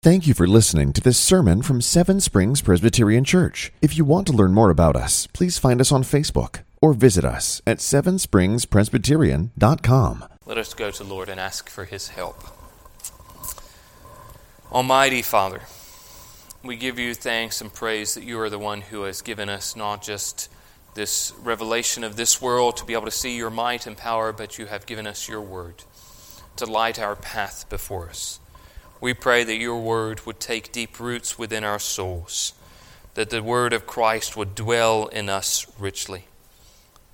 Thank you for listening to this sermon from Seven Springs Presbyterian Church. If you want to learn more about us, please find us on Facebook or visit us at sevenspringspresbyterian.com. Let us go to the Lord and ask for his help. Almighty Father, we give you thanks and praise that you are the one who has given us not just this revelation of this world to be able to see your might and power, but you have given us your word to light our path before us. We pray that your word would take deep roots within our souls, that the word of Christ would dwell in us richly,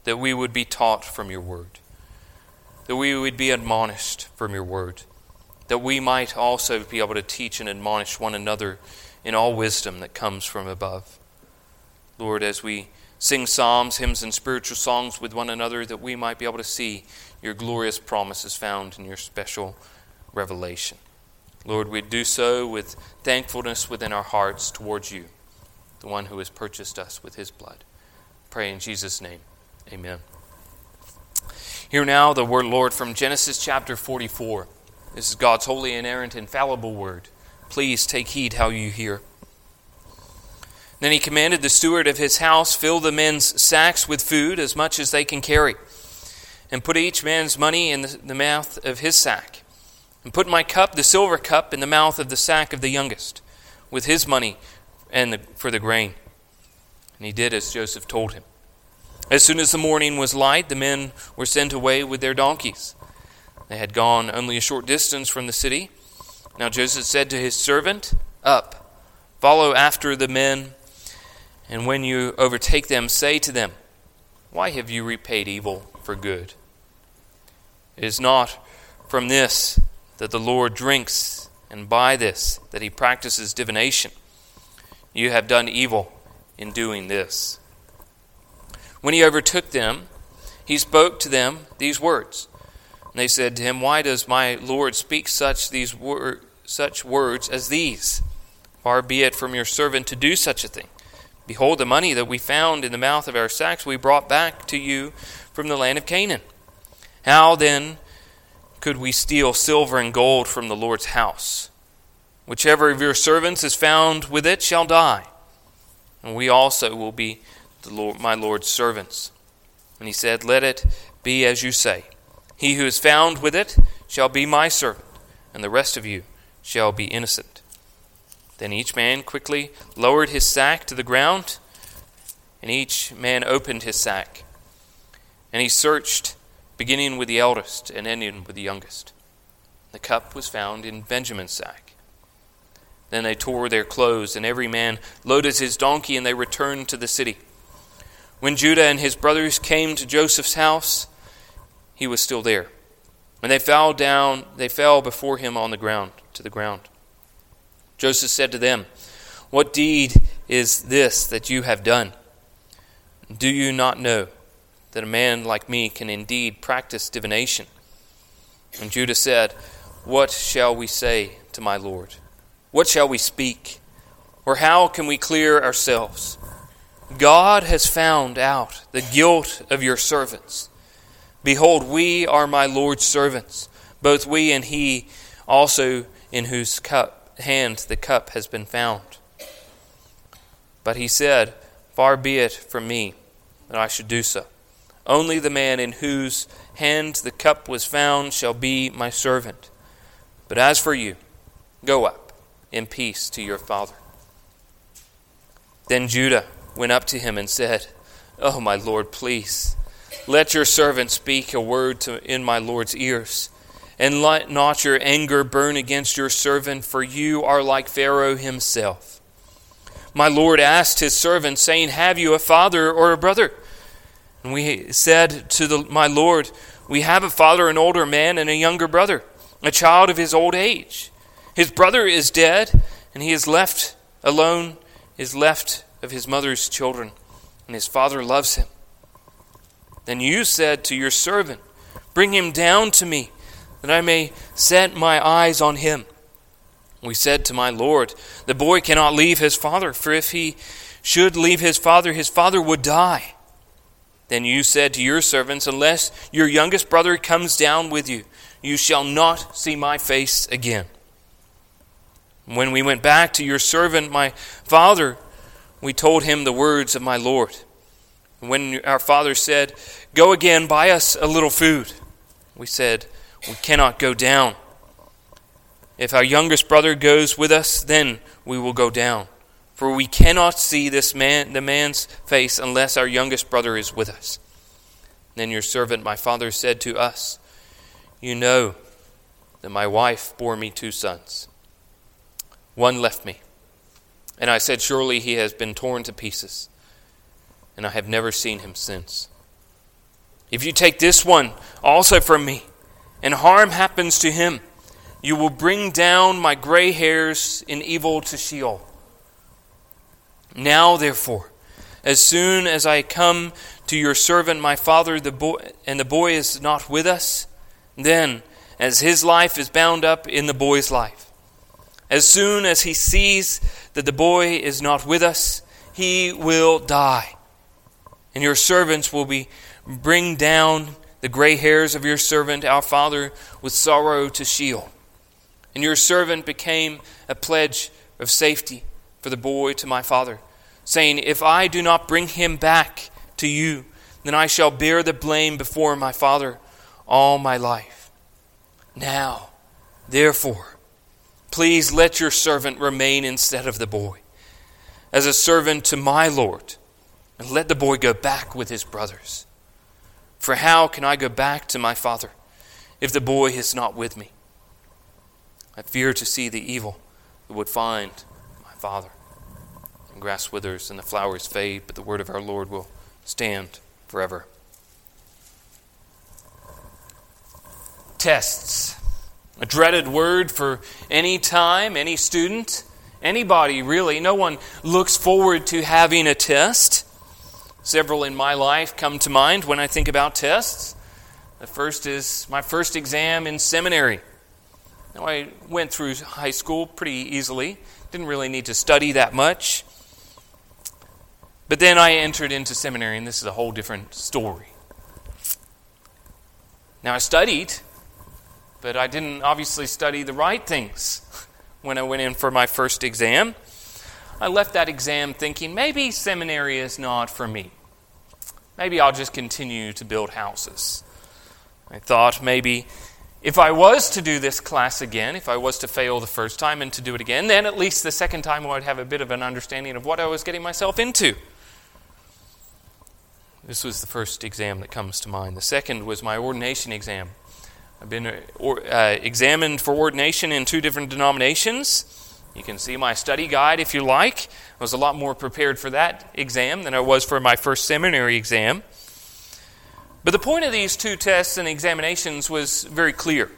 that we would be taught from your word, that we would be admonished from your word, that we might also be able to teach and admonish one another in all wisdom that comes from above. Lord, as we sing psalms, hymns, and spiritual songs with one another, that we might be able to see your glorious promises found in your special revelation. Lord, we do so with thankfulness within our hearts towards you, the one who has purchased us with his blood. Pray in Jesus' name. Amen. Hear now the word, Lord, from Genesis chapter 44. This is God's holy, inerrant, infallible word. Please take heed how you hear. Then he commanded the steward of his house, Fill the men's sacks with food, as much as they can carry, and put each man's money in the mouth of his sack and put my cup, the silver cup, in the mouth of the sack of the youngest, with his money and the, for the grain. And he did as Joseph told him. As soon as the morning was light, the men were sent away with their donkeys. They had gone only a short distance from the city. Now Joseph said to his servant, Up, follow after the men, and when you overtake them, say to them, Why have you repaid evil for good? It is not from this that the Lord drinks, and by this that he practices divination. You have done evil in doing this. When he overtook them, he spoke to them these words. And they said to him, Why does my Lord speak such these wor- such words as these? Far be it from your servant to do such a thing. Behold, the money that we found in the mouth of our sacks we brought back to you from the land of Canaan. How then could we steal silver and gold from the Lord's house? Whichever of your servants is found with it shall die, and we also will be Lord, my Lord's servants. And he said, Let it be as you say. He who is found with it shall be my servant, and the rest of you shall be innocent. Then each man quickly lowered his sack to the ground, and each man opened his sack. And he searched beginning with the eldest and ending with the youngest. The cup was found in Benjamin's sack. Then they tore their clothes, and every man loaded his donkey, and they returned to the city. When Judah and his brothers came to Joseph's house, he was still there. When they fell down, they fell before him on the ground, to the ground. Joseph said to them, What deed is this that you have done? Do you not know that a man like me can indeed practice divination. And Judah said, What shall we say to my Lord? What shall we speak? Or how can we clear ourselves? God has found out the guilt of your servants. Behold, we are my Lord's servants, both we and he also in whose cup, hand the cup has been found. But he said, Far be it from me that I should do so. Only the man in whose hand the cup was found shall be my servant. But as for you, go up in peace to your father. Then Judah went up to him and said, Oh, my Lord, please, let your servant speak a word to, in my Lord's ears. And let not your anger burn against your servant, for you are like Pharaoh himself. My Lord asked his servant, saying, Have you a father or a brother? And we said to the, my Lord, We have a father, an older man, and a younger brother, a child of his old age. His brother is dead, and he is left alone, is left of his mother's children, and his father loves him. Then you said to your servant, Bring him down to me, that I may set my eyes on him. We said to my Lord, The boy cannot leave his father, for if he should leave his father, his father would die. Then you said to your servants, Unless your youngest brother comes down with you, you shall not see my face again. When we went back to your servant, my father, we told him the words of my Lord. When our father said, Go again, buy us a little food, we said, We cannot go down. If our youngest brother goes with us, then we will go down. For we cannot see this man, the man's face unless our youngest brother is with us. Then your servant, my father, said to us, You know that my wife bore me two sons. One left me. And I said, Surely he has been torn to pieces. And I have never seen him since. If you take this one also from me, and harm happens to him, you will bring down my gray hairs in evil to Sheol. Now, therefore, as soon as I come to your servant my father, the boy, and the boy is not with us, then, as his life is bound up in the boy's life, as soon as he sees that the boy is not with us, he will die. And your servants will be bring down the gray hairs of your servant, our father, with sorrow to Sheol. And your servant became a pledge of safety for the boy to my father, saying, If I do not bring him back to you, then I shall bear the blame before my father all my life. Now, therefore, please let your servant remain instead of the boy, as a servant to my Lord, and let the boy go back with his brothers. For how can I go back to my father if the boy is not with me? I fear to see the evil that would find my father. Grass withers and the flowers fade, but the word of our Lord will stand forever. Tests. A dreaded word for any time, any student, anybody really. No one looks forward to having a test. Several in my life come to mind when I think about tests. The first is my first exam in seminary. Now, I went through high school pretty easily, didn't really need to study that much. But then I entered into seminary, and this is a whole different story. Now, I studied, but I didn't obviously study the right things when I went in for my first exam. I left that exam thinking maybe seminary is not for me. Maybe I'll just continue to build houses. I thought maybe if I was to do this class again, if I was to fail the first time and to do it again, then at least the second time I would have a bit of an understanding of what I was getting myself into. This was the first exam that comes to mind. The second was my ordination exam. I've been uh, uh, examined for ordination in two different denominations. You can see my study guide if you like. I was a lot more prepared for that exam than I was for my first seminary exam. But the point of these two tests and examinations was very clear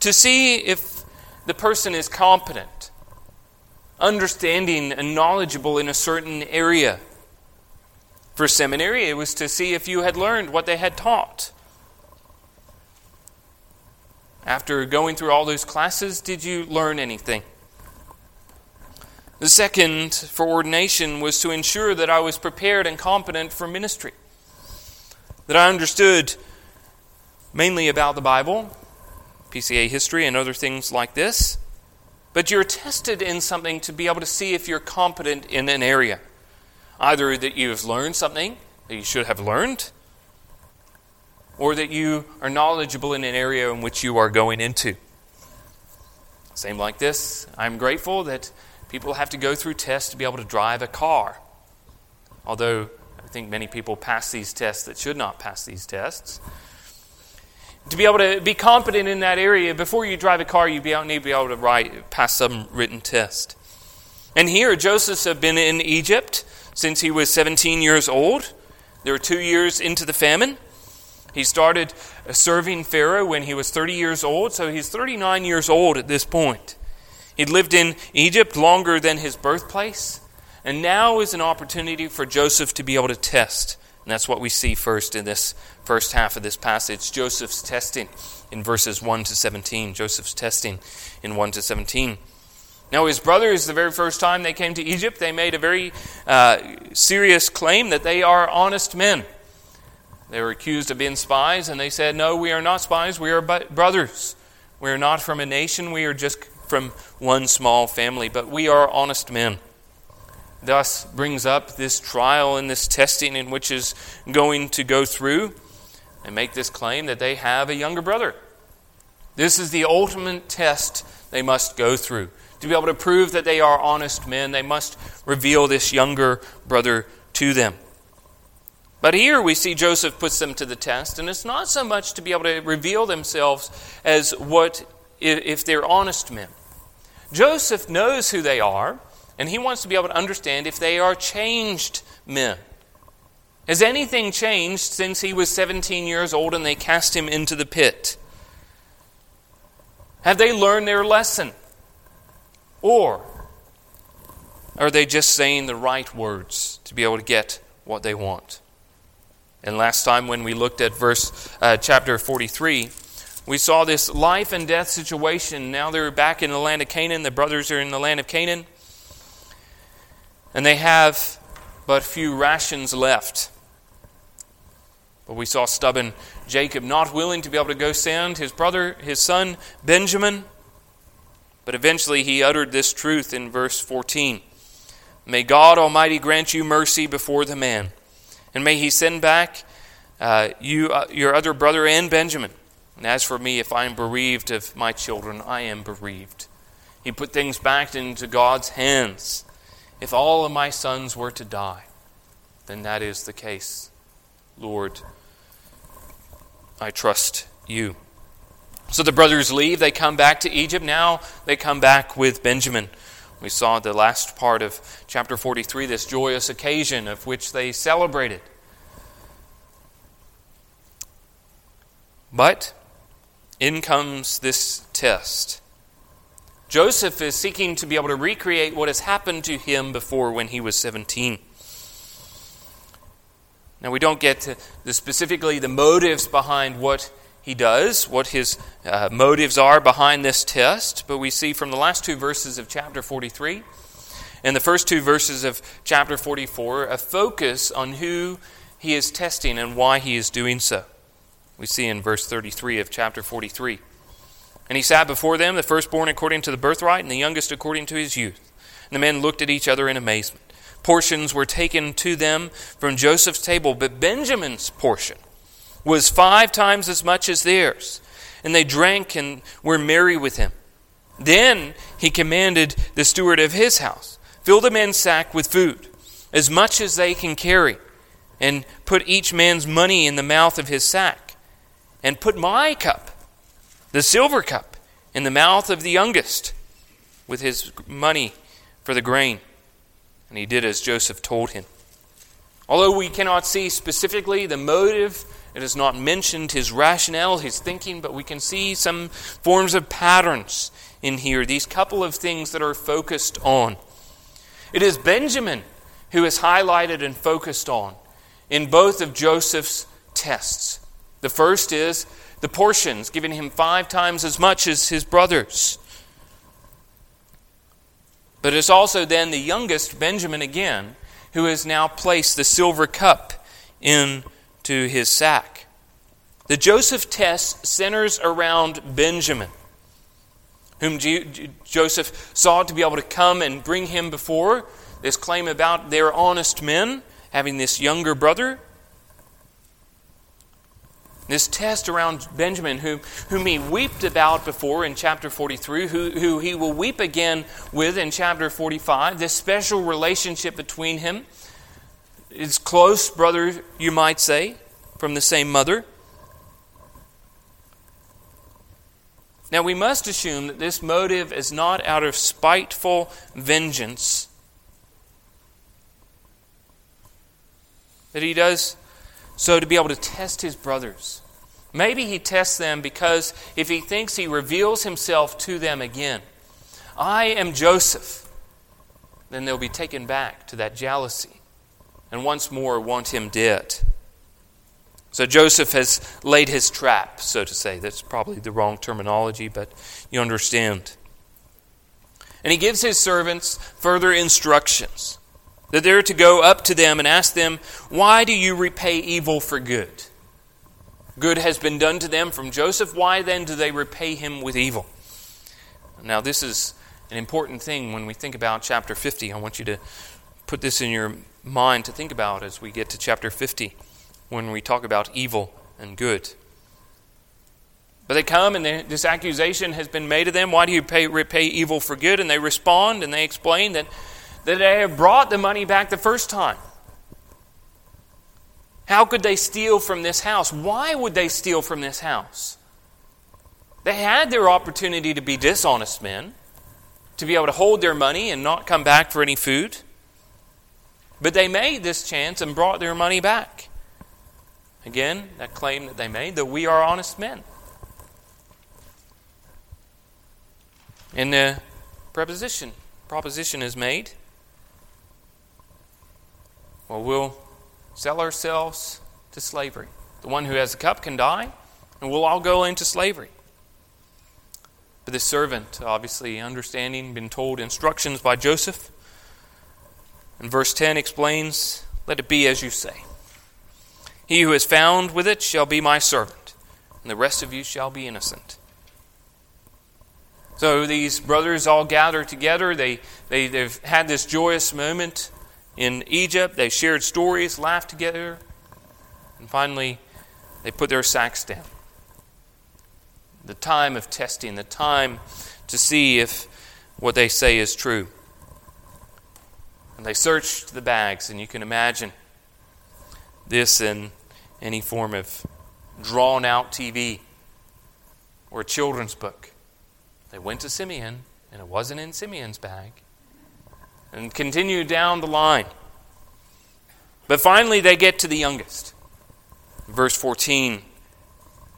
to see if the person is competent, understanding, and knowledgeable in a certain area. For seminary, it was to see if you had learned what they had taught. After going through all those classes, did you learn anything? The second for ordination was to ensure that I was prepared and competent for ministry. That I understood mainly about the Bible, PCA history, and other things like this. But you're tested in something to be able to see if you're competent in an area. Either that you've learned something that you should have learned, or that you are knowledgeable in an area in which you are going into. Same like this. I'm grateful that people have to go through tests to be able to drive a car. Although I think many people pass these tests that should not pass these tests. To be able to be competent in that area, before you drive a car, you need to be able to write, pass some written test. And here, Joseph had been in Egypt since he was 17 years old. There were two years into the famine. He started uh, serving Pharaoh when he was 30 years old, so he's 39 years old at this point. He'd lived in Egypt longer than his birthplace, and now is an opportunity for Joseph to be able to test. And that's what we see first in this first half of this passage Joseph's testing in verses 1 to 17. Joseph's testing in 1 to 17. Now, his brothers, the very first time they came to Egypt, they made a very uh, serious claim that they are honest men. They were accused of being spies, and they said, No, we are not spies, we are brothers. We are not from a nation, we are just from one small family, but we are honest men. Thus brings up this trial and this testing in which is going to go through and make this claim that they have a younger brother. This is the ultimate test they must go through. To be able to prove that they are honest men, they must reveal this younger brother to them. But here we see Joseph puts them to the test, and it's not so much to be able to reveal themselves as what if they're honest men. Joseph knows who they are, and he wants to be able to understand if they are changed men. Has anything changed since he was 17 years old and they cast him into the pit? Have they learned their lesson? Or are they just saying the right words to be able to get what they want? And last time when we looked at verse uh, chapter 43, we saw this life and death situation. Now they're back in the land of Canaan. The brothers are in the land of Canaan. And they have but few rations left. But we saw stubborn Jacob not willing to be able to go send his brother, his son Benjamin. But eventually he uttered this truth in verse 14 May God Almighty grant you mercy before the man and may he send back uh, you, uh, your other brother and Benjamin. And as for me, if I am bereaved of my children, I am bereaved. He put things back into God's hands. If all of my sons were to die, then that is the case. Lord, I trust you. So the brothers leave. They come back to Egypt. Now they come back with Benjamin. We saw the last part of chapter 43, this joyous occasion of which they celebrated. But in comes this test. Joseph is seeking to be able to recreate what has happened to him before when he was 17. Now, we don't get to the, specifically the motives behind what he does, what his uh, motives are behind this test, but we see from the last two verses of chapter 43 and the first two verses of chapter 44 a focus on who he is testing and why he is doing so. We see in verse 33 of chapter 43. And he sat before them, the firstborn according to the birthright, and the youngest according to his youth. And the men looked at each other in amazement. Portions were taken to them from Joseph's table, but Benjamin's portion was five times as much as theirs. And they drank and were merry with him. Then he commanded the steward of his house, Fill the men's sack with food, as much as they can carry, and put each man's money in the mouth of his sack, and put my cup, the silver cup, in the mouth of the youngest, with his money for the grain. And he did as Joseph told him. Although we cannot see specifically the motive it has not mentioned his rationale, his thinking, but we can see some forms of patterns in here, these couple of things that are focused on. It is Benjamin who is highlighted and focused on in both of Joseph's tests. The first is the portions, giving him five times as much as his brothers. But it's also then the youngest, Benjamin again, who has now placed the silver cup in to his sack. The Joseph test centers around Benjamin, whom Joseph saw to be able to come and bring him before. This claim about their honest men having this younger brother. This test around Benjamin, whom, whom he wept about before in chapter 43, who, who he will weep again with in chapter 45, this special relationship between him is close brother, you might say, from the same mother. Now, we must assume that this motive is not out of spiteful vengeance, that he does so to be able to test his brothers. Maybe he tests them because if he thinks he reveals himself to them again, I am Joseph, then they'll be taken back to that jealousy and once more want him dead. So Joseph has laid his trap, so to say. That's probably the wrong terminology, but you understand. And he gives his servants further instructions that they're to go up to them and ask them, Why do you repay evil for good? Good has been done to them from Joseph. Why then do they repay him with evil? Now, this is an important thing when we think about chapter 50. I want you to put this in your mind to think about as we get to chapter 50 when we talk about evil and good. But they come and they, this accusation has been made of them. Why do you pay, repay evil for good? And they respond and they explain that, that they have brought the money back the first time. How could they steal from this house? Why would they steal from this house? They had their opportunity to be dishonest men, to be able to hold their money and not come back for any food. But they made this chance and brought their money back. Again, that claim that they made that we are honest men. And the preposition proposition is made. Well, we'll sell ourselves to slavery. The one who has the cup can die, and we'll all go into slavery. But the servant, obviously understanding, been told instructions by Joseph. And verse 10 explains, Let it be as you say. He who is found with it shall be my servant, and the rest of you shall be innocent. So these brothers all gather together. They, they, they've had this joyous moment in Egypt. They shared stories, laughed together, and finally they put their sacks down. The time of testing, the time to see if what they say is true. And they searched the bags, and you can imagine this in any form of drawn out TV or a children's book. They went to Simeon, and it wasn't in Simeon's bag. And continued down the line. But finally, they get to the youngest. Verse 14,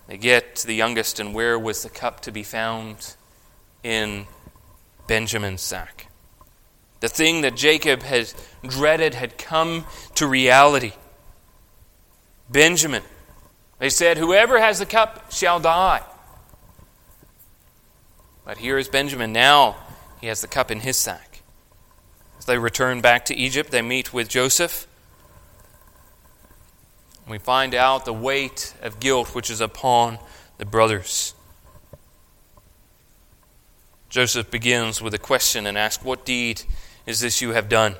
they get to the youngest, and where was the cup to be found? In Benjamin's sack. The thing that Jacob had dreaded had come to reality. Benjamin. They said, Whoever has the cup shall die. But here is Benjamin. Now he has the cup in his sack. As they return back to Egypt, they meet with Joseph. We find out the weight of guilt which is upon the brothers. Joseph begins with a question and asks, What deed is this you have done?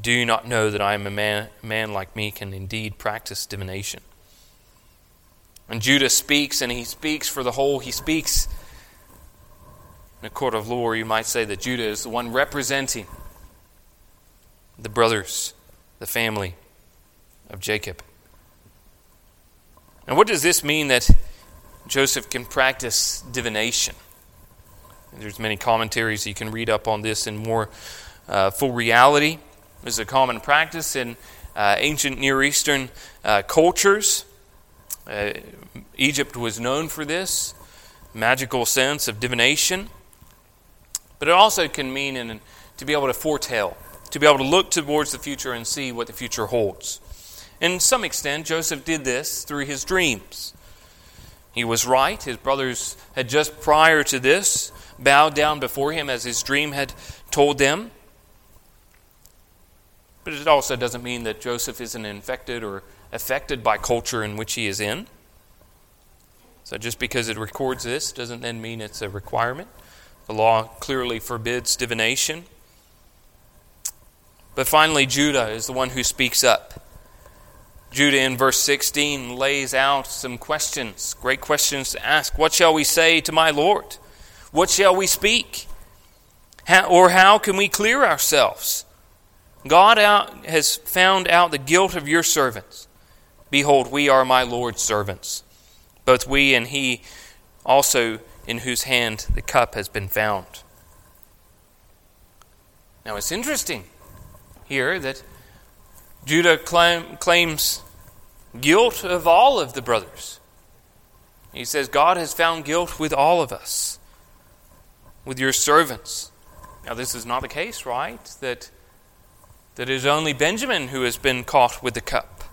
Do you not know that I am a man, man like me can indeed practice divination? And Judah speaks, and he speaks for the whole. He speaks in a court of law, you might say that Judah is the one representing the brothers, the family of Jacob. And what does this mean that Joseph can practice divination? There's many commentaries you can read up on this in more uh, full reality. This is a common practice in uh, ancient Near Eastern uh, cultures. Uh, Egypt was known for this magical sense of divination. But it also can mean in, to be able to foretell, to be able to look towards the future and see what the future holds. In some extent, Joseph did this through his dreams. He was right. His brothers had just prior to this bowed down before him as his dream had told them. But it also doesn't mean that Joseph isn't infected or affected by culture in which he is in. So just because it records this doesn't then mean it's a requirement. The law clearly forbids divination. But finally, Judah is the one who speaks up. Judah in verse 16 lays out some questions, great questions to ask. What shall we say to my Lord? What shall we speak? How, or how can we clear ourselves? God out, has found out the guilt of your servants. Behold, we are my Lord's servants, both we and he also in whose hand the cup has been found. Now it's interesting here that Judah claim, claims guilt of all of the brothers. He says, God has found guilt with all of us, with your servants. Now, this is not the case, right? That, that it is only Benjamin who has been caught with the cup.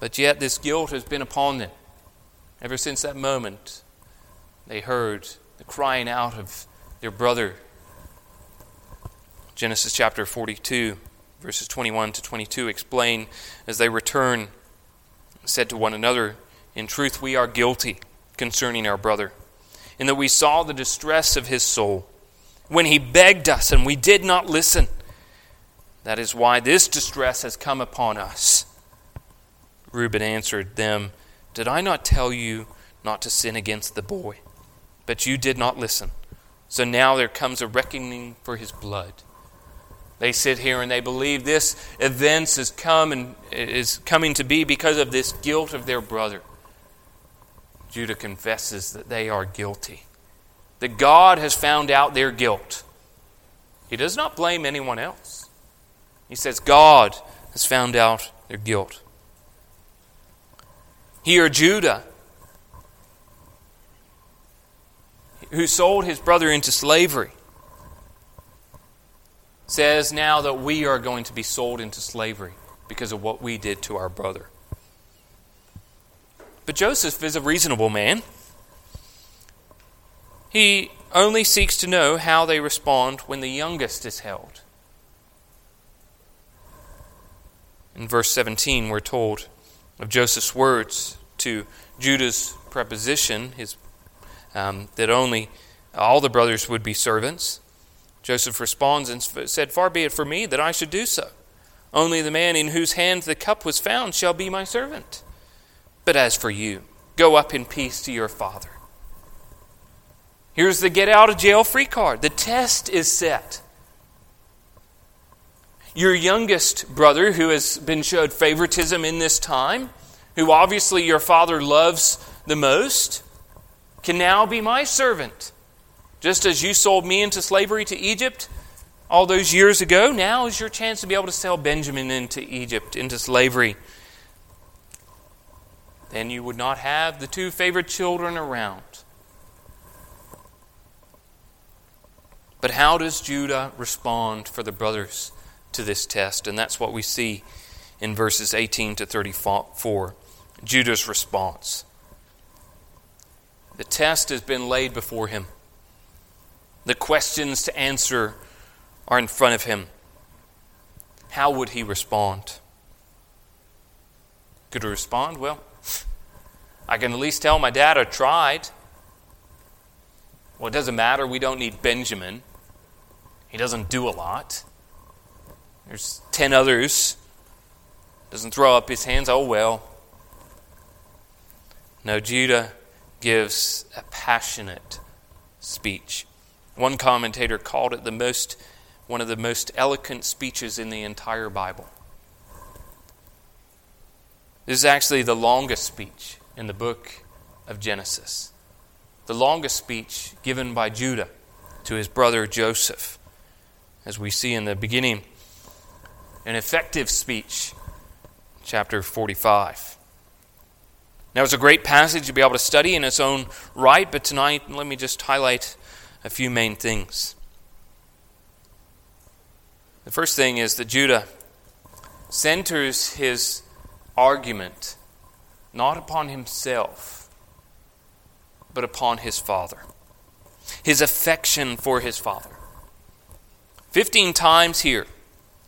But yet, this guilt has been upon them ever since that moment they heard the crying out of their brother. Genesis chapter 42, verses 21 to 22 explain as they return, said to one another, In truth, we are guilty concerning our brother. in that we saw the distress of his soul, when he begged us and we did not listen. That is why this distress has come upon us. Reuben answered them, Did I not tell you not to sin against the boy? But you did not listen. So now there comes a reckoning for his blood. They sit here and they believe this event has come and is coming to be because of this guilt of their brother. Judah confesses that they are guilty. That God has found out their guilt. He does not blame anyone else. He says God has found out their guilt. Here, Judah, who sold his brother into slavery, says now that we are going to be sold into slavery because of what we did to our brother. But Joseph is a reasonable man. He only seeks to know how they respond when the youngest is held. In verse 17, we're told of Joseph's words to Judah's preposition, his, um, that only all the brothers would be servants. Joseph responds and said, Far be it from me that I should do so. Only the man in whose hand the cup was found shall be my servant. But as for you, go up in peace to your father. Here's the get out of jail free card. The test is set. Your youngest brother, who has been showed favoritism in this time, who obviously your father loves the most, can now be my servant. Just as you sold me into slavery to Egypt all those years ago, now is your chance to be able to sell Benjamin into Egypt, into slavery. Then you would not have the two favorite children around. But how does Judah respond for the brothers to this test? And that's what we see in verses 18 to 34. Judah's response. The test has been laid before him. The questions to answer are in front of him. How would he respond? Could he respond? Well, I can at least tell my dad I tried. Well, it doesn't matter. We don't need Benjamin. He doesn't do a lot. There's 10 others. Doesn't throw up his hands. Oh, well. No, Judah gives a passionate speech. One commentator called it the most, one of the most eloquent speeches in the entire Bible. This is actually the longest speech in the book of Genesis. The longest speech given by Judah to his brother Joseph. As we see in the beginning, an effective speech, chapter 45. Now, it's a great passage to be able to study in its own right, but tonight, let me just highlight a few main things. The first thing is that Judah centers his argument not upon himself, but upon his father, his affection for his father. Fifteen times here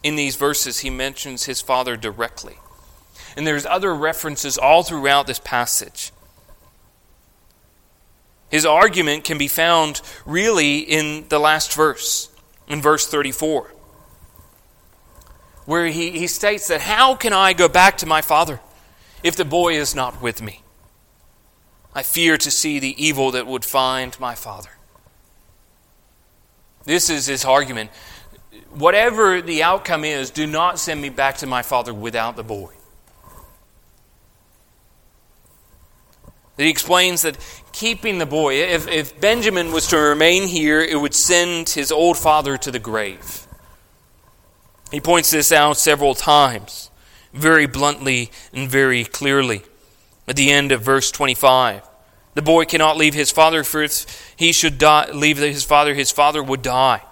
in these verses, he mentions his father directly. And there's other references all throughout this passage. His argument can be found really in the last verse, in verse 34, where he, he states that, How can I go back to my father if the boy is not with me? I fear to see the evil that would find my father. This is his argument. Whatever the outcome is, do not send me back to my father without the boy. He explains that keeping the boy, if, if Benjamin was to remain here, it would send his old father to the grave. He points this out several times, very bluntly and very clearly. At the end of verse 25, the boy cannot leave his father, for if he should die, leave his father, his father would die.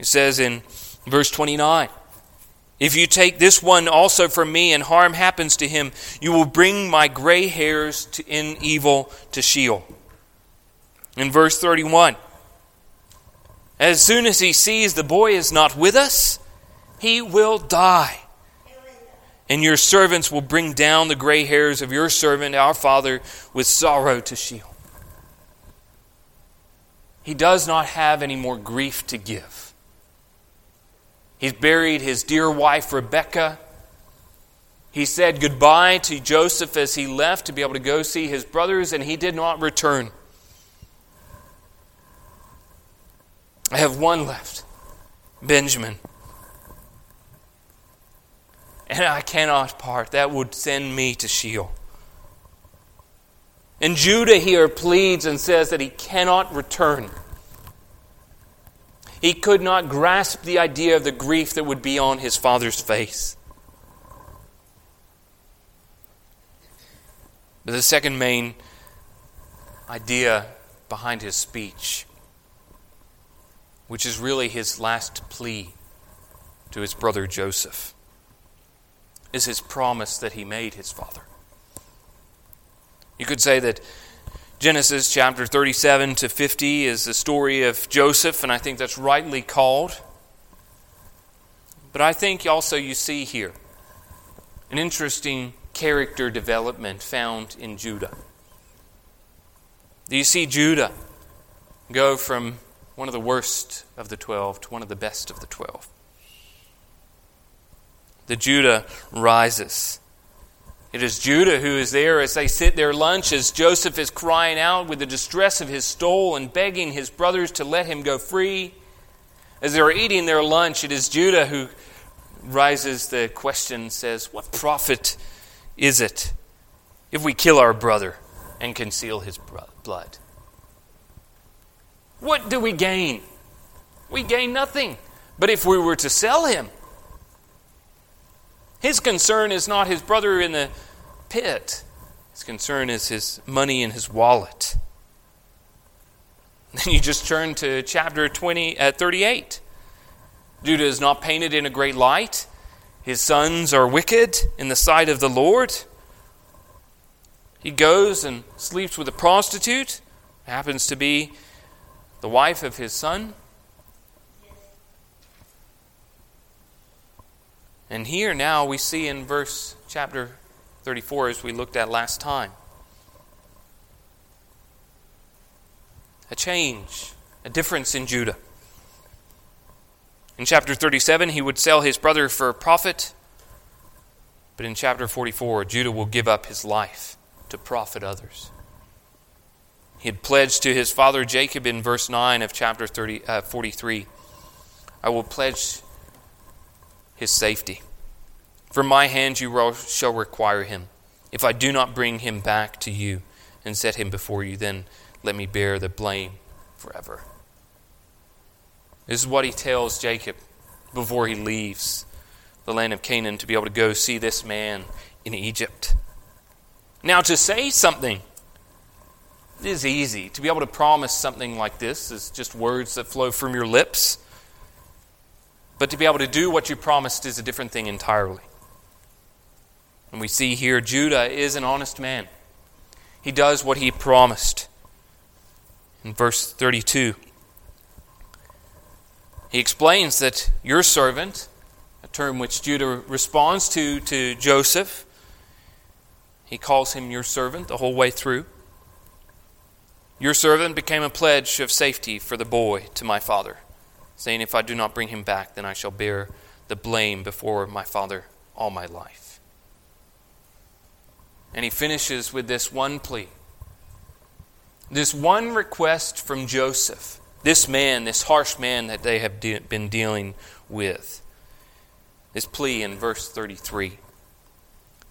It says in verse 29 if you take this one also from me and harm happens to him, you will bring my gray hairs to, in evil to Sheol. In verse 31, as soon as he sees the boy is not with us, he will die. And your servants will bring down the gray hairs of your servant, our father, with sorrow to Sheol. he does not have any more grief to give. He's buried his dear wife, Rebecca. He said goodbye to Joseph as he left to be able to go see his brothers, and he did not return. I have one left Benjamin. And I cannot part. That would send me to Sheol. And Judah here pleads and says that he cannot return. He could not grasp the idea of the grief that would be on his father's face. But the second main idea behind his speech, which is really his last plea to his brother Joseph, is his promise that he made his father. You could say that Genesis chapter 37 to 50 is the story of Joseph, and I think that's rightly called. But I think also you see here an interesting character development found in Judah. Do you see Judah go from one of the worst of the twelve to one of the best of the twelve? The Judah rises it is Judah who is there as they sit their lunch, as Joseph is crying out with the distress of his soul and begging his brothers to let him go free. As they are eating their lunch, it is Judah who rises the question and says, What profit is it if we kill our brother and conceal his blood? What do we gain? We gain nothing. But if we were to sell him, his concern is not his brother in the pit, his concern is his money in his wallet. Then you just turn to chapter 20 at uh, 38. Judah is not painted in a great light. His sons are wicked in the sight of the Lord. He goes and sleeps with a prostitute, happens to be the wife of his son. And here now we see in verse chapter 34 as we looked at last time a change, a difference in Judah. In chapter 37, he would sell his brother for a profit. But in chapter 44, Judah will give up his life to profit others. He had pledged to his father Jacob in verse 9 of chapter 30, uh, 43 I will pledge his safety. From my hand you shall require him. If I do not bring him back to you and set him before you, then let me bear the blame forever. This is what he tells Jacob before he leaves the land of Canaan to be able to go see this man in Egypt. Now, to say something is easy. To be able to promise something like this is just words that flow from your lips. But to be able to do what you promised is a different thing entirely. And we see here Judah is an honest man. He does what he promised. In verse 32, he explains that your servant, a term which Judah responds to to Joseph, he calls him your servant the whole way through. Your servant became a pledge of safety for the boy to my father saying, If I do not bring him back, then I shall bear the blame before my father all my life. And he finishes with this one plea this one request from Joseph, this man, this harsh man that they have de- been dealing with. This plea in verse 33.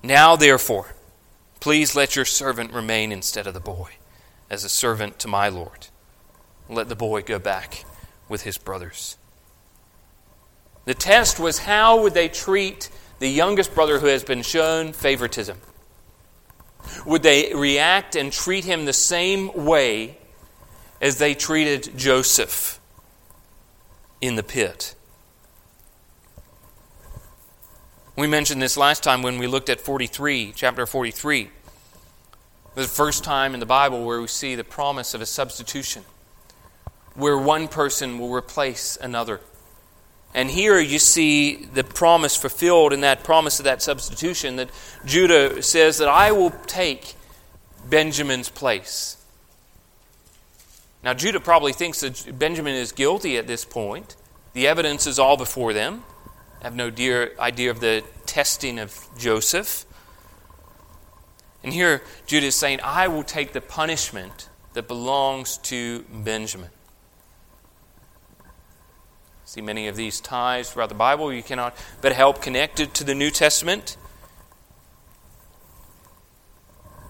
Now, therefore, please let your servant remain instead of the boy, as a servant to my Lord. Let the boy go back with his brothers. The test was how would they treat the youngest brother who has been shown favoritism? Would they react and treat him the same way as they treated Joseph in the pit? We mentioned this last time when we looked at 43, chapter 43. The first time in the Bible where we see the promise of a substitution where one person will replace another. And here you see the promise fulfilled in that promise of that substitution that Judah says that I will take Benjamin's place. Now, Judah probably thinks that Benjamin is guilty at this point. The evidence is all before them. I have no dear idea of the testing of Joseph. And here Judah is saying, I will take the punishment that belongs to Benjamin. See many of these ties throughout the Bible. You cannot but help connected to the New Testament.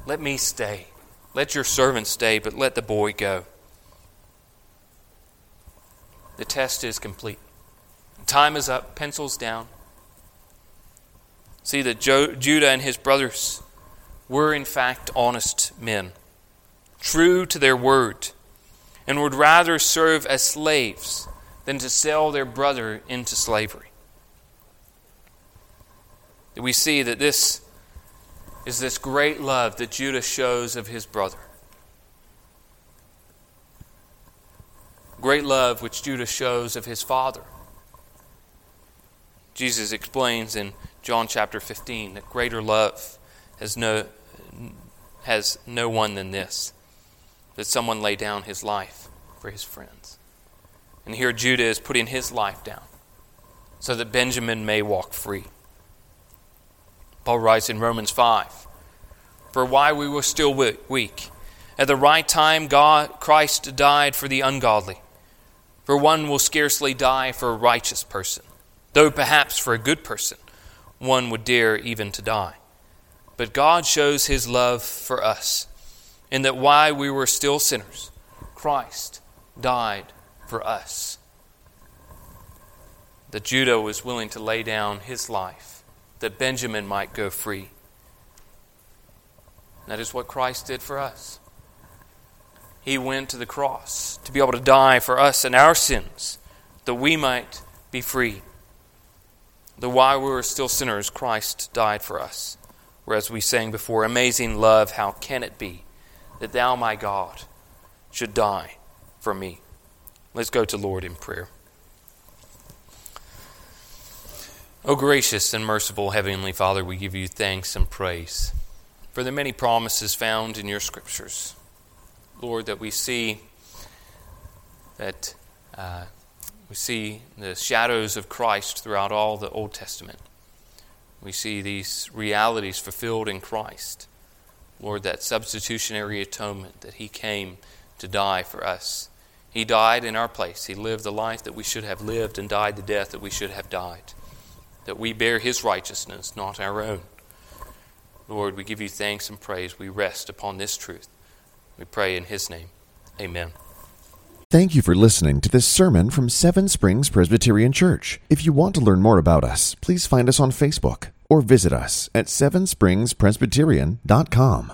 Let me stay. Let your servant stay, but let the boy go. The test is complete. Time is up, pencils down. See that jo- Judah and his brothers were, in fact, honest men, true to their word, and would rather serve as slaves than to sell their brother into slavery. We see that this is this great love that Judah shows of his brother. Great love which Judah shows of his father. Jesus explains in John chapter 15 that greater love has no, has no one than this that someone lay down his life for his friends. And here Judah is putting his life down so that Benjamin may walk free. Paul writes in Romans 5 For while we were still weak, at the right time God, Christ died for the ungodly. For one will scarcely die for a righteous person, though perhaps for a good person one would dare even to die. But God shows his love for us, in that while we were still sinners, Christ died for us. That Judah was willing to lay down his life, that Benjamin might go free. That is what Christ did for us. He went to the cross to be able to die for us and our sins, that we might be free. That while we were still sinners, Christ died for us. Whereas we sang before, Amazing love, how can it be that thou, my God, should die for me? Let's go to Lord in prayer. O gracious and merciful Heavenly Father, we give you thanks and praise for the many promises found in your scriptures. Lord, that we see that uh, we see the shadows of Christ throughout all the Old Testament. We see these realities fulfilled in Christ. Lord, that substitutionary atonement that He came to die for us. He died in our place. He lived the life that we should have lived and died the death that we should have died. That we bear His righteousness, not our own. Lord, we give you thanks and praise. We rest upon this truth. We pray in His name. Amen. Thank you for listening to this sermon from Seven Springs Presbyterian Church. If you want to learn more about us, please find us on Facebook or visit us at sevenspringspresbyterian.com.